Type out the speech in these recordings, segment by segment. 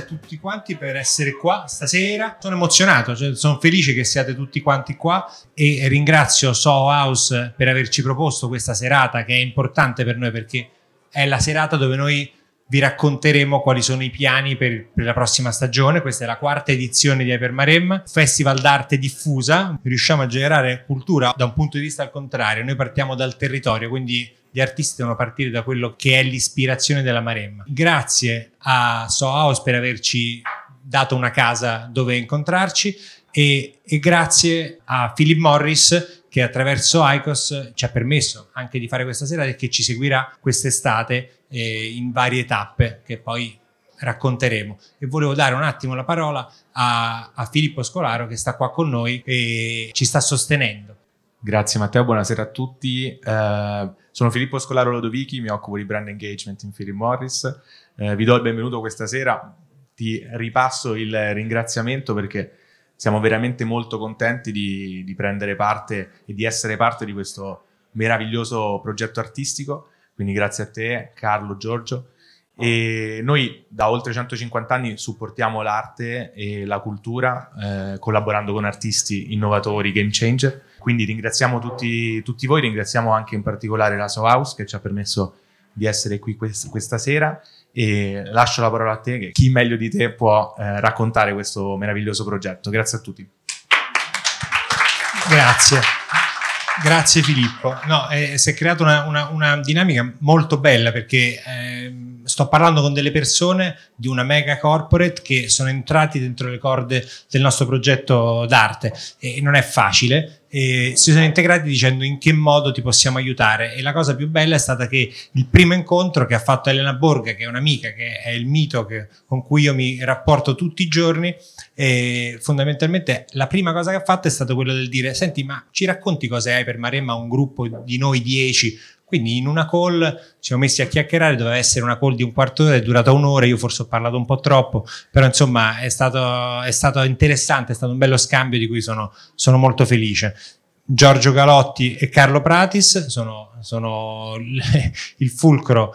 a tutti quanti per essere qua stasera. Sono emozionato, cioè sono felice che siate tutti quanti qua e ringrazio Soho House per averci proposto questa serata che è importante per noi perché è la serata dove noi vi racconteremo quali sono i piani per, per, la prossima stagione. Questa è la quarta edizione di Hypermarem, festival d'arte diffusa. Riusciamo a generare cultura da un punto di vista al contrario. Noi partiamo dal territorio, quindi gli artisti devono partire da quello che è l'ispirazione della Maremma. Grazie a So House per averci dato una casa dove incontrarci e, e grazie a Philip Morris che attraverso ICOS ci ha permesso anche di fare questa serata e che ci seguirà quest'estate eh, in varie tappe che poi racconteremo. E volevo dare un attimo la parola a, a Filippo Scolaro che sta qua con noi e ci sta sostenendo. Grazie Matteo, buonasera a tutti. Uh, sono Filippo Scolaro Lodovichi, mi occupo di brand engagement in Philip Morris. Uh, vi do il benvenuto questa sera. Ti ripasso il ringraziamento perché siamo veramente molto contenti di, di, prendere parte e di essere parte di questo meraviglioso progetto artistico. Quindi grazie a te, Carlo, Giorgio. E noi da oltre 150 anni supportiamo l'arte e la cultura eh, collaborando con artisti innovatori, game changer. Quindi ringraziamo tutti, tutti, voi, ringraziamo anche in particolare la So House che ci ha permesso di essere qui quest- questa sera e lascio la parola a te che chi meglio di te può eh, raccontare questo meraviglioso progetto. Grazie a tutti. Grazie. Grazie Filippo. No, eh, si è creata una, una, una, dinamica molto bella perché eh, sto parlando con delle persone di una mega corporate che sono entrati dentro le corde del nostro progetto d'arte e non è facile. E si sono integrati dicendo in che modo ti possiamo aiutare. E la cosa più bella è stata che il primo incontro che ha fatto Elena Borga che è un'amica che è il mito che, con cui io mi rapporto tutti i giorni e fondamentalmente la prima cosa che ha fatto è stato quello del dire senti ma ci racconti cosa hai per Maremma un gruppo di noi dieci quindi in una call ci siamo messi a chiacchierare, doveva essere una call di un quarto d'ora, è durata un'ora, io forse ho parlato un po' troppo, però insomma è stato, è stato interessante, è stato un bello scambio di cui sono, sono molto felice. Giorgio Galotti e Carlo Pratis sono, sono il fulcro,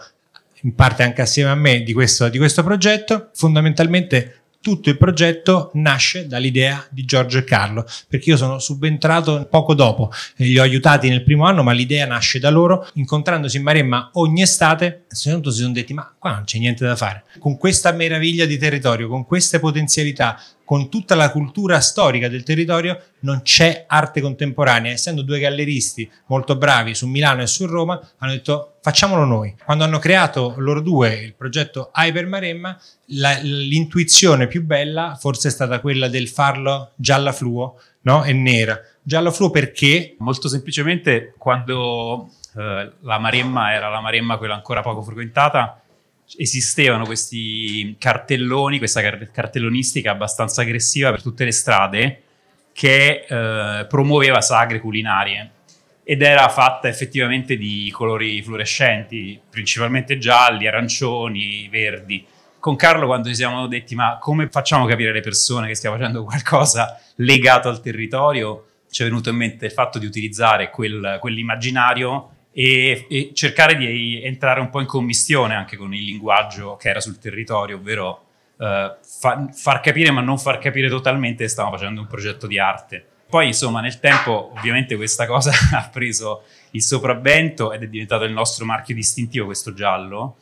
in parte anche assieme a me, di questo, di questo progetto. Fondamentalmente tutto il progetto nasce dall'idea di Giorgio e Carlo, perché io sono subentrato poco dopo, li ho aiutati nel primo anno, ma l'idea nasce da loro, incontrandosi in Maremma ogni estate, si sono detti ma qua non c'è niente da fare. Con questa meraviglia di territorio, con queste potenzialità, con tutta la cultura storica del territorio non c'è arte contemporanea. Essendo due galleristi molto bravi su Milano e su Roma, hanno detto facciamolo noi. Quando hanno creato loro due il progetto Hyper Maremma, la, l'intuizione più bella forse è stata quella del farlo gialla fluo no? e nera. Gialla fluo perché? Molto semplicemente quando eh, la Maremma era la Maremma quella ancora poco frequentata, esistevano questi cartelloni, questa cartellonistica abbastanza aggressiva per tutte le strade che eh, promuoveva sagre culinarie ed era fatta effettivamente di colori fluorescenti, principalmente gialli, arancioni, verdi. Con Carlo quando ci siamo detti ma come facciamo capire alle persone che stiamo facendo qualcosa legato al territorio, ci è venuto in mente il fatto di utilizzare quel, quell'immaginario e, e, cercare di entrare un po' in commistione anche con il linguaggio che era sul territorio, ovvero uh, fa, far capire ma non far capire totalmente che stavamo facendo un progetto di arte. Poi insomma nel tempo ovviamente questa cosa ha preso il sopravvento ed è diventato il nostro marchio distintivo questo giallo,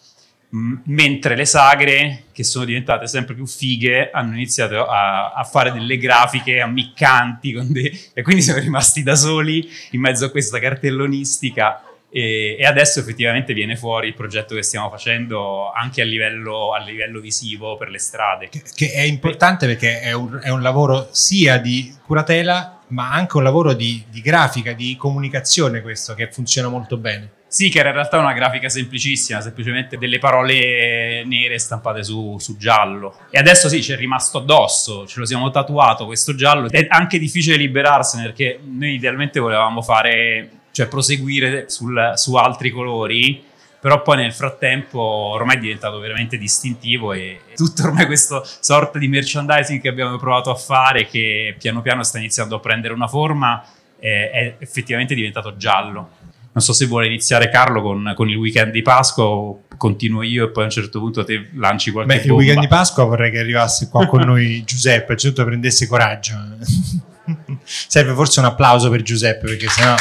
mentre le sagre che sono diventate sempre più fighe hanno iniziato a, a fare delle grafiche ammiccanti dei, e quindi siamo rimasti da soli in mezzo a questa cartellonistica e, e, adesso effettivamente viene fuori il progetto che stiamo facendo anche a livello, a livello visivo per le strade. Che, che è importante perché è un, è un, lavoro sia di curatela ma anche un lavoro di, di grafica, di comunicazione questo che funziona molto bene. Sì, che era in realtà una grafica semplicissima, semplicemente delle parole nere stampate su, su, giallo. E adesso sì, ci è rimasto addosso, ce lo siamo tatuato questo giallo. È anche difficile liberarsene perché noi idealmente volevamo fare cioè proseguire sul, su altri colori, però poi nel frattempo ormai è diventato veramente distintivo e tutto ormai questa sorta di merchandising che abbiamo provato a fare che piano piano sta iniziando a prendere una forma è, è effettivamente diventato giallo. Non so se vuole iniziare Carlo con, con il weekend di Pasqua o continuo io e poi a un certo punto te lanci qualche Beh, il bomba. weekend di Pasqua vorrei che arrivasse qua con noi Giuseppe, innanzitutto prendesse coraggio. Serve forse un applauso per Giuseppe perché sennò...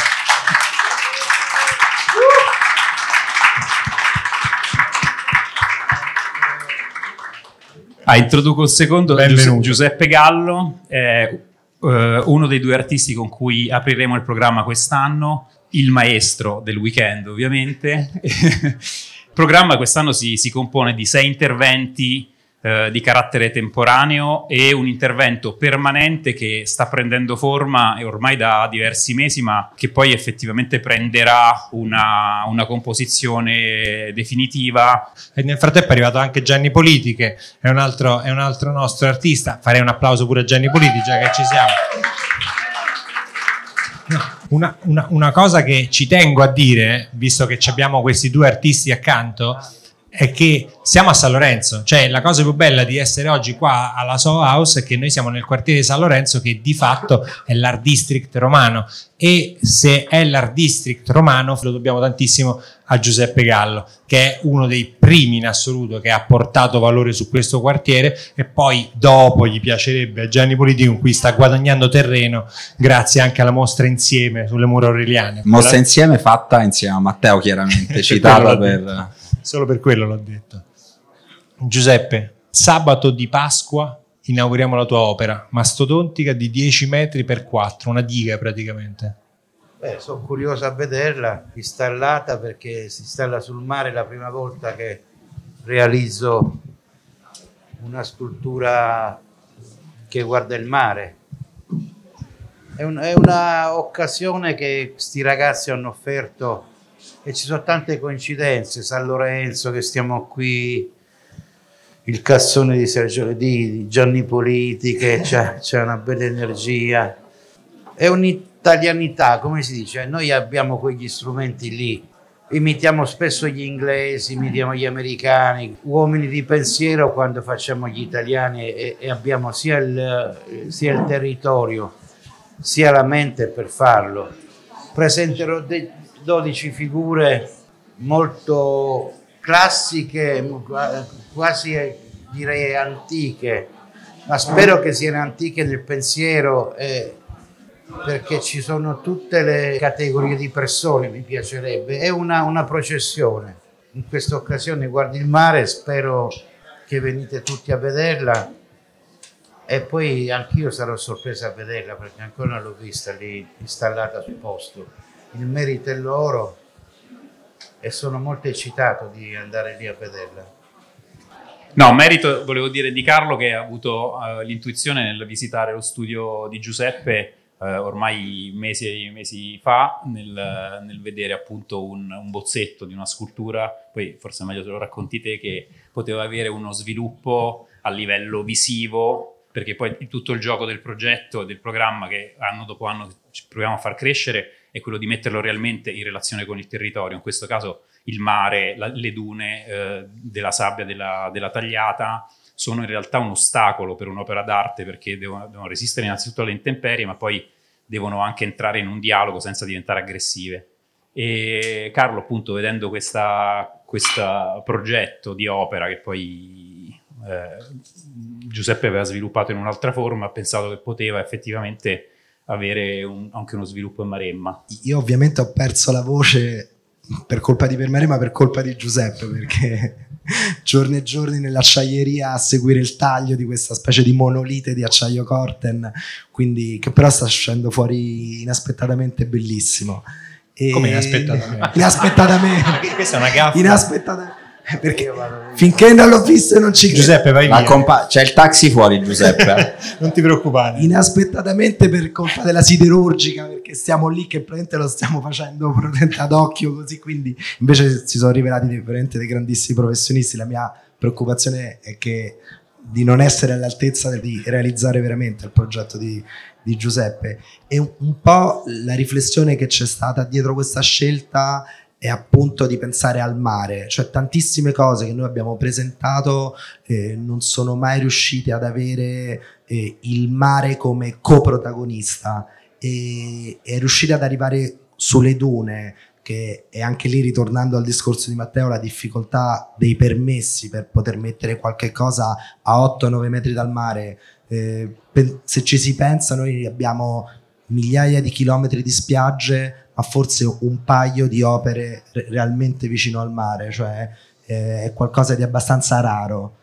Ah, introduco il secondo, Benvenuto. Giuseppe Gallo, eh, uno dei due artisti con cui apriremo il programma quest'anno, il maestro del weekend ovviamente. il programma quest'anno si, si compone di sei interventi eh, di carattere temporaneo e un intervento permanente che sta prendendo forma e ormai da diversi mesi, ma che poi effettivamente prenderà una, una composizione definitiva E nel frattempo è arrivato anche Gianni Politi che è un altro, è un altro nostro artista. Farei un applauso pure a Gianni Politi già che ci siamo. Una, una- una cosa che ci tengo a dire, visto che abbiamo questi due artisti accanto, è che siamo a San Lorenzo. Cioè, la cosa più bella di essere oggi qua alla Soho House è che noi siamo nel quartiere di San Lorenzo, che di fatto è l'Art District romano. E se è l'Art District romano, lo dobbiamo tantissimo a Giuseppe Gallo, che è uno dei primi in assoluto che ha portato valore su questo quartiere. E poi, dopo, gli piacerebbe a Gianni Politi, con cui sta guadagnando terreno, grazie anche alla mostra insieme sulle mura aureliane. Mostra insieme fatta insieme a Matteo, chiaramente, citata per... Solo per quello l'ho detto. Giuseppe, sabato di Pasqua inauguriamo la tua opera, mastodontica di 10 metri per 4, una diga praticamente. Beh, sono curioso a vederla installata perché si installa sul mare la prima volta che realizzo una scultura che guarda il mare. È, un- è una occasione che questi ragazzi hanno offerto e ci sono tante coincidenze. San Lorenzo che stiamo qui, il cassone di, Sergio, di, Gianni Politi che c'ha una bella energia è un'italianità, come si dice? Noi abbiamo quegli strumenti lì, imitiamo spesso gli inglesi, imitiamo gli americani, uomini di pensiero quando facciamo gli italiani e, e abbiamo sia il, sia il territorio sia la mente per farlo. Presenterò de- 12 figure molto classiche, qua- quasi eh, direi antiche, ma spero che siano antiche nel pensiero e perché ci sono tutte le categorie di persone, mi piacerebbe. È una, una processione. In questa occasione guardi il mare, spero che venite tutti a vederla e poi anch'io sarò sorpresa a vederla perché ancora non l'ho vista lì installata sul posto. Il merito è loro e sono molto eccitato di andare lì a vederla. No, merito volevo dire di Carlo che ha avuto eh, l'intuizione nel visitare lo studio di Giuseppe eh, ormai mesi e mesi fa, nel, nel vedere appunto un, un bozzetto di una scultura, poi forse meglio se lo racconti te, che poteva avere uno sviluppo a livello visivo, perché poi tutto il gioco del progetto del programma che anno dopo anno proviamo a far crescere è quello di metterlo realmente in relazione con il territorio, in questo caso il mare, la- le dune eh, della sabbia della, della tagliata sono in realtà un ostacolo per un'opera d'arte perché devono, devono resistere innanzitutto alle intemperie, ma poi devono anche entrare in un dialogo senza diventare aggressive. E Carlo, appunto, vedendo questo progetto di opera che poi eh, Giuseppe aveva sviluppato in un'altra forma, ha pensato che poteva effettivamente avere un- anche uno sviluppo in Maremma. Io ovviamente ho perso la voce per colpa di Permere, ma per colpa di Giuseppe, perché giorni e giorni nell'acciaieria a seguire il taglio di questa specie di monolite di acciaio Corten, quindi, che però sta uscendo fuori inaspettatamente bellissimo. E- Come inaspettatamente? Inaspettatamente. Questa è una gaffa. Inaspettatamente. Perché finché non l'ho visto non ci credo. Giuseppe, vai via. compa- c'è il taxi fuori, Giuseppe. non ti preoccupare. inaspettatamente per colpa della siderurgica perché stiamo lì che praticamente lo stiamo facendo praticamente ad occhio così quindi invece si sono rivelati veramente dei grandissimi professionisti la mia preoccupazione è che di non essere all'altezza di realizzare veramente il progetto di, di Giuseppe e un, un po' la riflessione che c'è stata dietro questa scelta è appunto di pensare al mare, cioè tantissime cose che noi abbiamo presentato eh, non sono mai riuscite ad avere eh, il mare come coprotagonista e, e riuscire ad arrivare sulle dune che è anche lì ritornando al discorso di Matteo la difficoltà dei permessi per poter mettere qualche cosa a 8-9 metri dal mare. Eh, per, se ci si pensa noi abbiamo migliaia di chilometri di spiagge ma forse un paio di opere re- realmente vicino al mare, cioè eh, è qualcosa di abbastanza raro.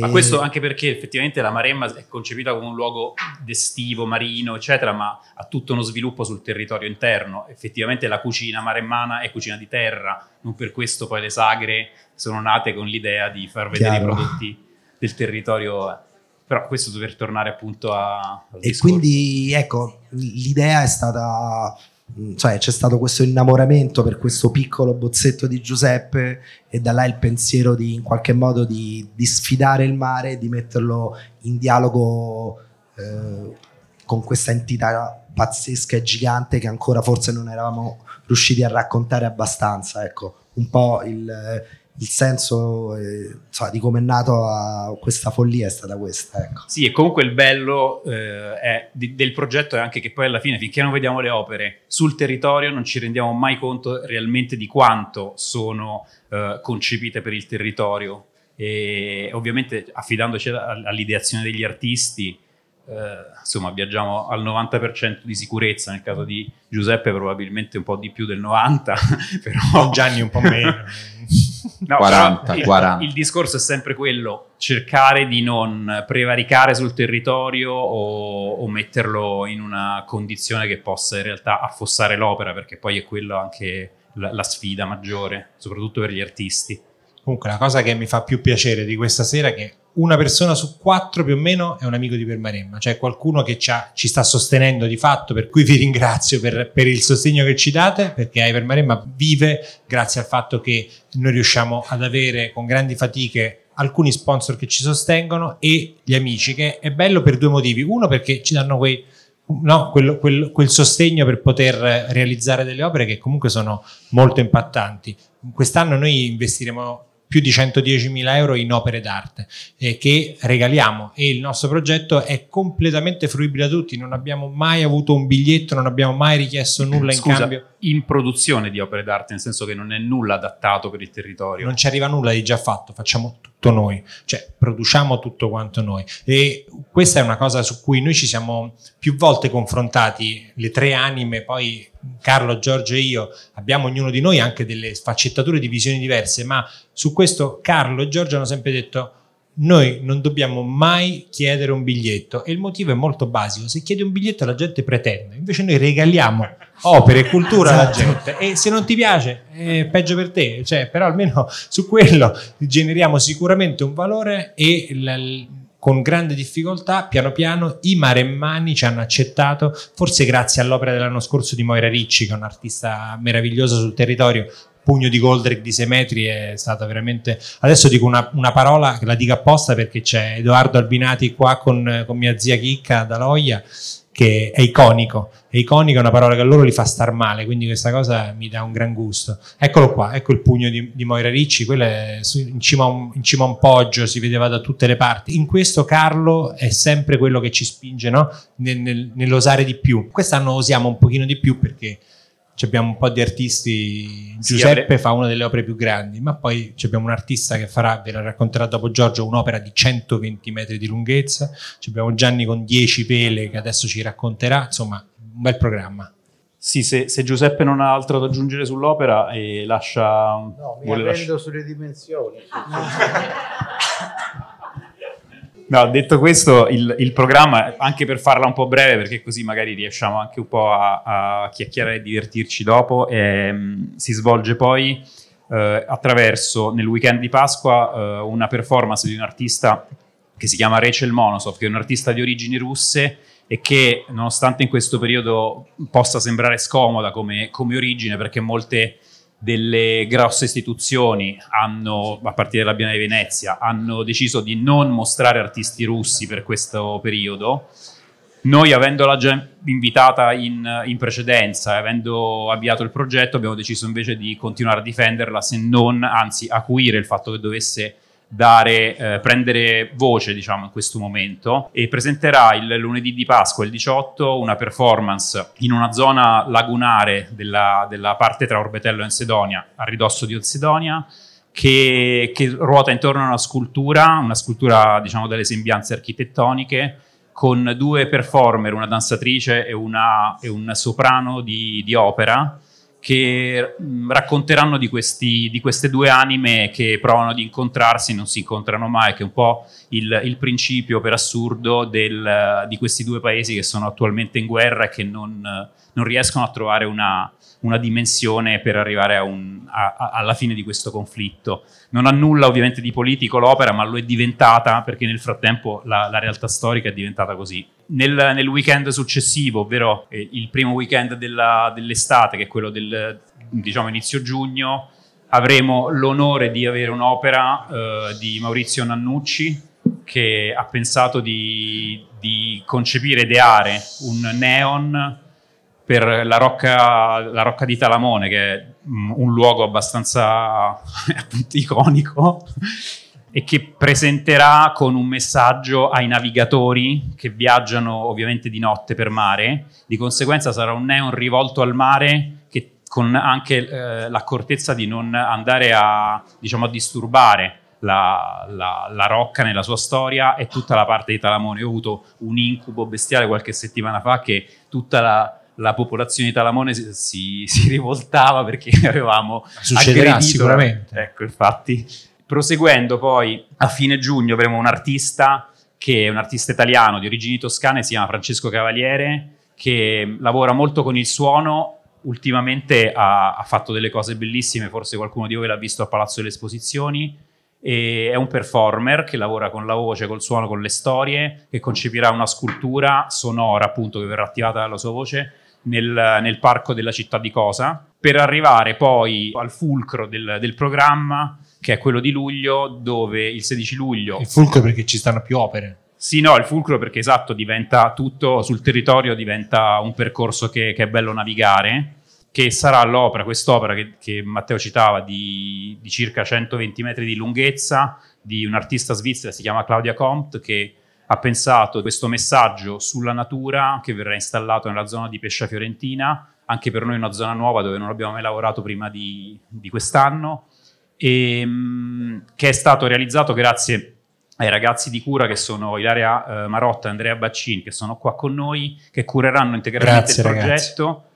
Ma questo anche perché effettivamente la Maremma è concepita come un luogo d'estivo, marino, eccetera, ma ha tutto uno sviluppo sul territorio interno. Effettivamente la cucina maremmana è cucina di terra, non per questo poi le sagre sono nate con l'idea di far vedere Chiaro. i prodotti del territorio. Però questo dover tornare appunto a... E discorso. quindi ecco, l'idea è stata cioè c'è stato questo innamoramento per questo piccolo bozzetto di Giuseppe e da là il pensiero di in qualche modo di, di sfidare il mare, di metterlo in dialogo eh, con questa entità pazzesca e gigante che ancora forse non eravamo riusciti a raccontare abbastanza. Ecco, un po' il, il senso eh, insomma, di come è nato questa follia è stata questa. Ecco. Sì, e comunque il bello eh, è, di, del progetto è anche che poi alla fine, finché non vediamo le opere sul territorio, non ci rendiamo mai conto realmente di quanto sono eh, concepite per il territorio. E ovviamente affidandoci all'ideazione degli artisti, eh, insomma, viaggiamo al 90% di sicurezza, nel caso di Giuseppe probabilmente un po' di più del 90%, però... Gianni un po' meno. no, 40, il, 40. il discorso è sempre quello, cercare di non prevaricare sul territorio o, o, metterlo in una condizione che possa in realtà affossare l'opera, perché poi è quello anche la, la sfida maggiore, soprattutto per gli artisti. Comunque la cosa che mi fa più piacere di questa sera è che una persona su quattro più o meno è un amico di Permaremma, cioè qualcuno che ci, ci, sta sostenendo di fatto, per cui vi ringrazio per, per il sostegno che ci date, perché Ipermaremma vive grazie al fatto che noi riusciamo ad avere con grandi fatiche alcuni sponsor che ci sostengono e gli amici, che è bello per due motivi. Uno perché ci danno quei, no, quel, quel, quel, sostegno per poter realizzare delle opere che comunque sono molto impattanti. Quest'anno noi investiremo più di 110.000 euro in opere d'arte eh, che regaliamo e il nostro progetto è completamente fruibile da tutti, non abbiamo mai avuto un biglietto, non abbiamo mai richiesto nulla Scusa, in cambio. In produzione di opere d'arte, nel senso che non è nulla adattato per il territorio. Non ci arriva nulla di già fatto, facciamo tutto noi, cioè produciamo tutto quanto noi e questa è una cosa su cui noi ci siamo più volte confrontati, le tre anime, poi Carlo, Giorgio e io abbiamo ognuno di noi anche delle sfaccettature di visioni diverse, ma su questo Carlo e Giorgio hanno sempre detto noi non dobbiamo mai chiedere un biglietto e il motivo è molto basico, se chiedi un biglietto la gente pretende, invece noi regaliamo opere e cultura alla esatto. gente. E se non ti piace è peggio per te, cioè, però almeno su quello generiamo sicuramente un valore e l- con grande difficoltà, piano piano, i maremmani ci hanno accettato, forse grazie all'opera dell'anno scorso di Moira Ricci, che è un'artista meravigliosa sul territorio, pugno di Goldrick di 6 metri è stata veramente adesso dico una, una, parola che la dico apposta perché c'è Edoardo Albinati qua con, con mia zia Chicca da Loia che è iconico. È iconico è una parola che a loro li fa star male, quindi questa cosa mi dà un gran gusto. Eccolo qua, ecco il pugno di, di Moira Ricci, quello è in cima, un, in cima, a un poggio, si vedeva da tutte le parti. In questo Carlo è sempre quello che ci spinge no? nel, nel, nell'osare di più. Quest'anno osiamo un pochino di più perché abbiamo un po' di artisti. Giuseppe sì, fa una delle opere più grandi, ma poi abbiamo un artista che farà, ve la racconterà dopo Giorgio, un'opera di 120 metri di lunghezza. Abbiamo Gianni con 10 pele che adesso ci racconterà. Insomma, un bel programma. Sì, se, se Giuseppe non ha altro da aggiungere sull'opera e lascia... No, mi arrendo lascia... sulle dimensioni. No, detto questo, il, il, programma, anche per farla un po' breve, perché così magari riusciamo anche un po' a, a chiacchierare e divertirci dopo, ehm, si svolge poi eh, attraverso, nel weekend di Pasqua, eh, una performance di un artista che si chiama Rachel Monosov, che è un artista di origini russe e che nonostante in questo periodo possa sembrare scomoda come, come origine, perché molte delle grosse istituzioni hanno, a partire dalla Biennale di Venezia, hanno deciso di non mostrare artisti russi per questo periodo. Noi, avendola già invitata in, in precedenza, avendo avviato il progetto, abbiamo deciso invece di continuare a difenderla, se non, anzi, acuire il fatto che dovesse dare, eh, prendere voce diciamo, in questo momento e presenterà il lunedì di Pasqua, il 18, una performance in una zona lagunare della, della parte tra Orbetello e Ansedonia, a ridosso di Ansedonia, che, che, ruota intorno a una scultura, una scultura diciamo dalle sembianze architettoniche, con due performer, una danzatrice e, una, e un soprano di, di opera, che mh, racconteranno di, questi, di, queste due anime che provano ad incontrarsi, non si incontrano mai, che è un po' il, il principio per assurdo del, di questi due paesi che sono attualmente in guerra e che non, non riescono a trovare una, una dimensione per arrivare un, a, a, alla fine di questo conflitto. Non ha nulla ovviamente di politico l'opera, ma lo è diventata perché nel frattempo la, la realtà storica è diventata così. Nel, nel weekend successivo, ovvero eh, il primo weekend della, dell'estate, che è quello del diciamo, inizio giugno, avremo l'onore di avere un'opera eh, di Maurizio Nannucci che ha pensato di, di concepire, ideare un neon per la rocca, la rocca di Talamone, che è mm, un luogo abbastanza iconico e che presenterà con un messaggio ai navigatori che viaggiano ovviamente di notte per mare. Di conseguenza sarà un neon rivolto al mare che con anche eh, l'accortezza di non andare a, diciamo, a disturbare la, la, la, rocca nella sua storia e tutta la parte di Talamone. Io ho avuto un incubo bestiale qualche settimana fa che tutta la la popolazione di Talamone si, si, si rivoltava perché avevamo Succederà sicuramente. Ecco, infatti. Proseguendo poi, a fine giugno avremo un artista che è un artista italiano di origini toscane, si chiama Francesco Cavaliere, che lavora molto con il suono. Ultimamente ha, ha fatto delle cose bellissime, forse qualcuno di voi l'ha visto a Palazzo delle Esposizioni. È un performer che lavora con la voce, col suono, con le storie, che concepirà una scultura sonora, appunto, che verrà attivata dalla sua voce nel, nel, parco della città di Cosa, per arrivare poi al fulcro del, del, programma, che è quello di luglio, dove il 16 luglio... Il fulcro perché ci stanno più opere. Sì, no, il fulcro perché esatto, diventa tutto sul territorio, diventa un percorso che, che è bello navigare, che sarà l'opera, quest'opera che, che Matteo citava, di, di circa 120 metri di lunghezza, di un'artista svizzera, si chiama Claudia Comte, che ha pensato questo messaggio sulla natura che verrà installato nella zona di Pescia Fiorentina, anche per noi una zona nuova dove non abbiamo mai lavorato prima di, di quest'anno, e, mh, che è stato realizzato grazie ai ragazzi di cura che sono Ilaria eh, Marotta e Andrea Baccini, che sono qua con noi, che cureranno integralmente Grazie, il progetto. Ragazzi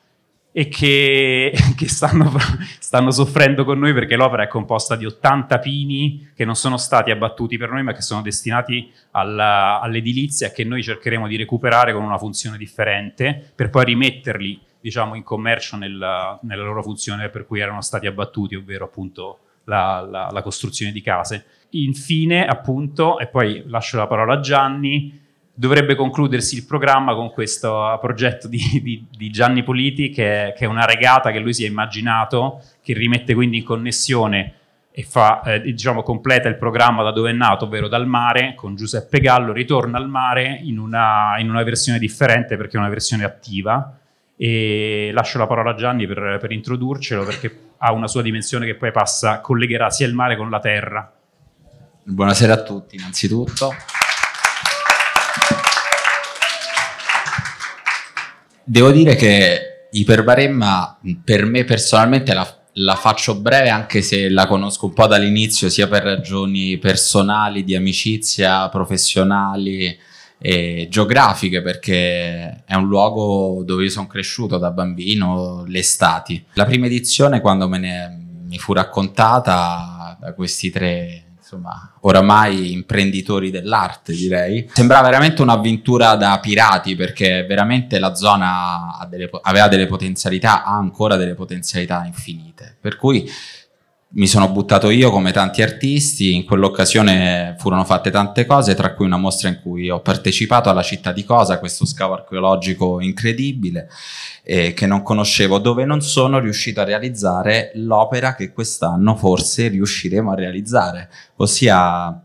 e che, che stanno, stanno, soffrendo con noi perché l'opera è composta di 80 pini che non sono stati abbattuti per noi ma che sono destinati alla, all'edilizia e che noi cercheremo di recuperare con una funzione differente per poi rimetterli diciamo, in commercio nella, nella loro funzione per cui erano stati abbattuti, ovvero appunto la, la, la costruzione di case. Infine, appunto, e poi lascio la parola a Gianni, dovrebbe concludersi il programma con questo progetto di, di, di Gianni Politi, che che è, una regata che lui si è immaginato, che rimette quindi in connessione e fa, eh, diciamo, completa il programma da dove è nato, ovvero dal mare, con Giuseppe Gallo, ritorna al mare in una, in una versione differente perché è una versione attiva. E lascio la parola a Gianni per, per introdurcelo perché ha una sua dimensione che poi passa, collegherà sia il mare con la terra. Buonasera a tutti, innanzitutto. Devo dire che Iperbaremma per me personalmente la, la, faccio breve anche se la conosco un po' dall'inizio sia per ragioni personali, di amicizia, professionali e geografiche perché è un luogo dove io sono cresciuto da bambino, le estati. La prima edizione quando me ne mi fu raccontata da questi tre insomma, oramai imprenditori dell'arte, direi. Sembrava veramente un'avventura da pirati perché veramente la zona delle, aveva delle potenzialità, ha ancora delle potenzialità infinite. Per cui mi sono buttato io come tanti artisti, in quell'occasione furono fatte tante cose, tra cui una mostra in cui ho partecipato alla città di Cosa, questo scavo archeologico incredibile eh, che non conoscevo, dove non sono riuscito a realizzare l'opera che quest'anno forse riusciremo a realizzare, ossia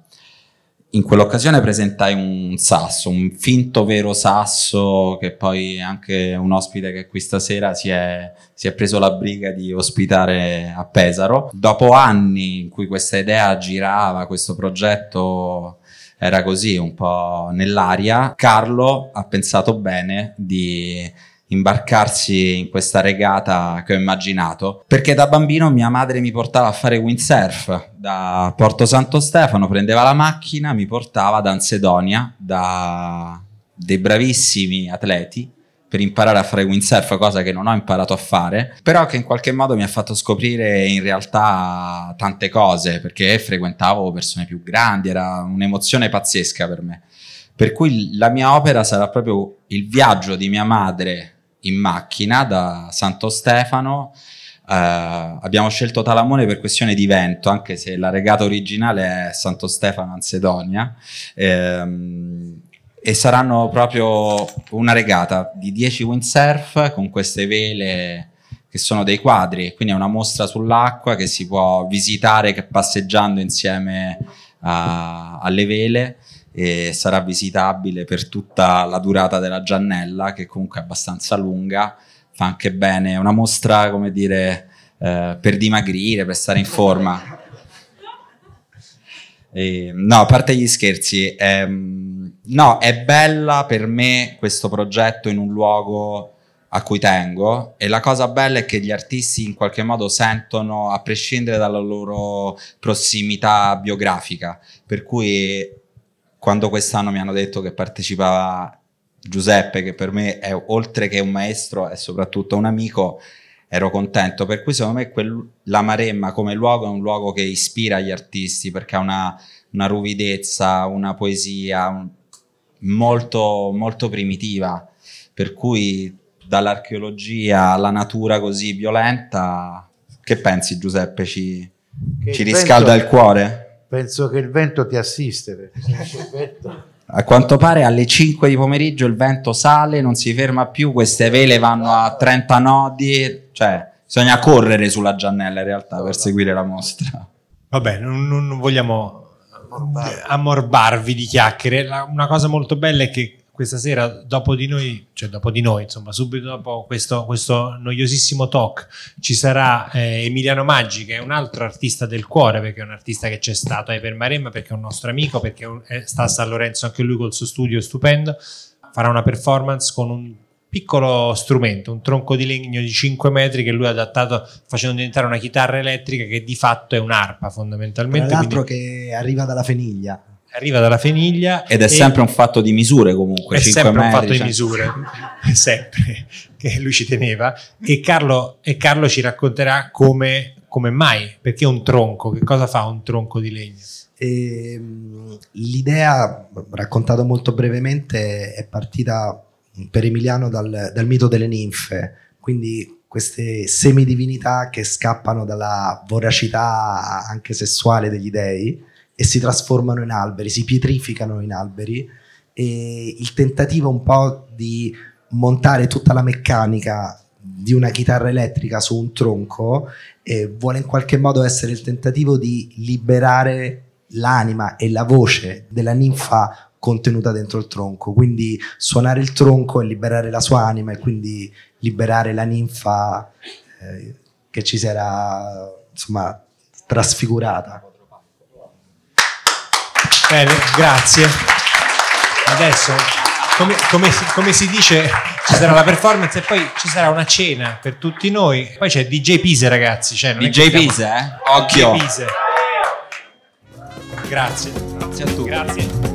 in quell'occasione presentai un sasso, un finto vero sasso che poi anche un ospite che qui stasera si è, si è, preso la briga di ospitare a Pesaro. Dopo anni in cui questa idea girava, questo progetto era così un po' nell'aria, Carlo ha pensato bene di imbarcarsi in questa regata che ho immaginato, perché da bambino mia madre mi portava a fare windsurf da Porto Santo Stefano, prendeva la macchina, mi portava ad Ansedonia da dei bravissimi atleti per imparare a fare windsurf, cosa che non ho imparato a fare, però che in qualche modo mi ha fatto scoprire in realtà tante cose, perché frequentavo persone più grandi, era un'emozione pazzesca per me. Per cui la mia opera sarà proprio il viaggio di mia madre in macchina da Santo Stefano. Uh, abbiamo scelto Talamone per questione di vento, anche se la regata originale è Santo Stefano Ansedonia. Ehm, e saranno proprio una regata di 10 windsurf con queste vele che sono dei quadri, quindi è una mostra sull'acqua che si può visitare passeggiando insieme a, alle vele e sarà visitabile per tutta la durata della Giannella, che comunque è abbastanza lunga, fa anche bene, è una mostra, come dire, eh, per dimagrire, per stare in forma. E, no, a parte gli scherzi, ehm, no, è bella per me questo progetto in un luogo a cui tengo e la cosa bella è che gli artisti in qualche modo sentono, a prescindere dalla loro prossimità biografica, per cui quando quest'anno mi hanno detto che partecipava Giuseppe, che per me è oltre che un maestro, è soprattutto un amico, ero contento. Per cui secondo me quel, la Maremma come luogo è un luogo che ispira gli artisti perché ha una, una ruvidezza, una poesia un, molto, molto primitiva. Per cui dall'archeologia alla natura così violenta, che pensi Giuseppe? Ci, ci riscalda il cuore? Penso che il vento ti assiste. A quanto pare alle 5 di pomeriggio il vento sale, non si ferma più, queste vele vanno a 30 nodi, cioè bisogna correre sulla Giannella in realtà per seguire la mostra. Vabbè, non, non vogliamo ammorbarvi di chiacchiere. una cosa molto bella è che questa sera, dopo di noi, cioè dopo di noi, insomma, subito dopo questo, questo noiosissimo talk, ci sarà eh, Emiliano Maggi, che è un altro artista del cuore, perché è un artista che c'è stato a Iper Maremma, perché è un nostro amico, perché è, sta a San Lorenzo anche lui col suo studio stupendo. Farà una performance con un piccolo strumento, un tronco di legno di 5 metri che lui ha adattato facendo diventare una chitarra elettrica che di fatto è un'arpa fondamentalmente. Tra l'altro quindi... che arriva dalla Feniglia arriva dalla Feniglia. Ed è sempre un fatto di misure comunque. È sempre metri, un fatto cioè. di misure, sempre, che lui ci teneva. E Carlo, e Carlo ci racconterà come, come, mai, perché un tronco, che cosa fa un tronco di legno? E, ehm, l'idea, raccontato molto brevemente, è partita per Emiliano dal, dal mito delle ninfe, quindi queste semidivinità che scappano dalla voracità anche sessuale degli dei e si trasformano in alberi, si pietrificano in alberi e il tentativo un po' di montare tutta la meccanica di una chitarra elettrica su un tronco eh, vuole in qualche modo essere il tentativo di liberare l'anima e la voce della ninfa contenuta dentro il tronco, quindi suonare il tronco e liberare la sua anima e quindi liberare la ninfa eh, che ci si era insomma trasfigurata. Bene, grazie. Adesso, come, come, come, si dice, ci sarà la performance e poi ci sarà una cena per tutti noi. Poi c'è DJ Pise, ragazzi. Cioè, DJ Pise, eh? Occhio. DJ Pise. Grazie. Grazie a tutti. Grazie.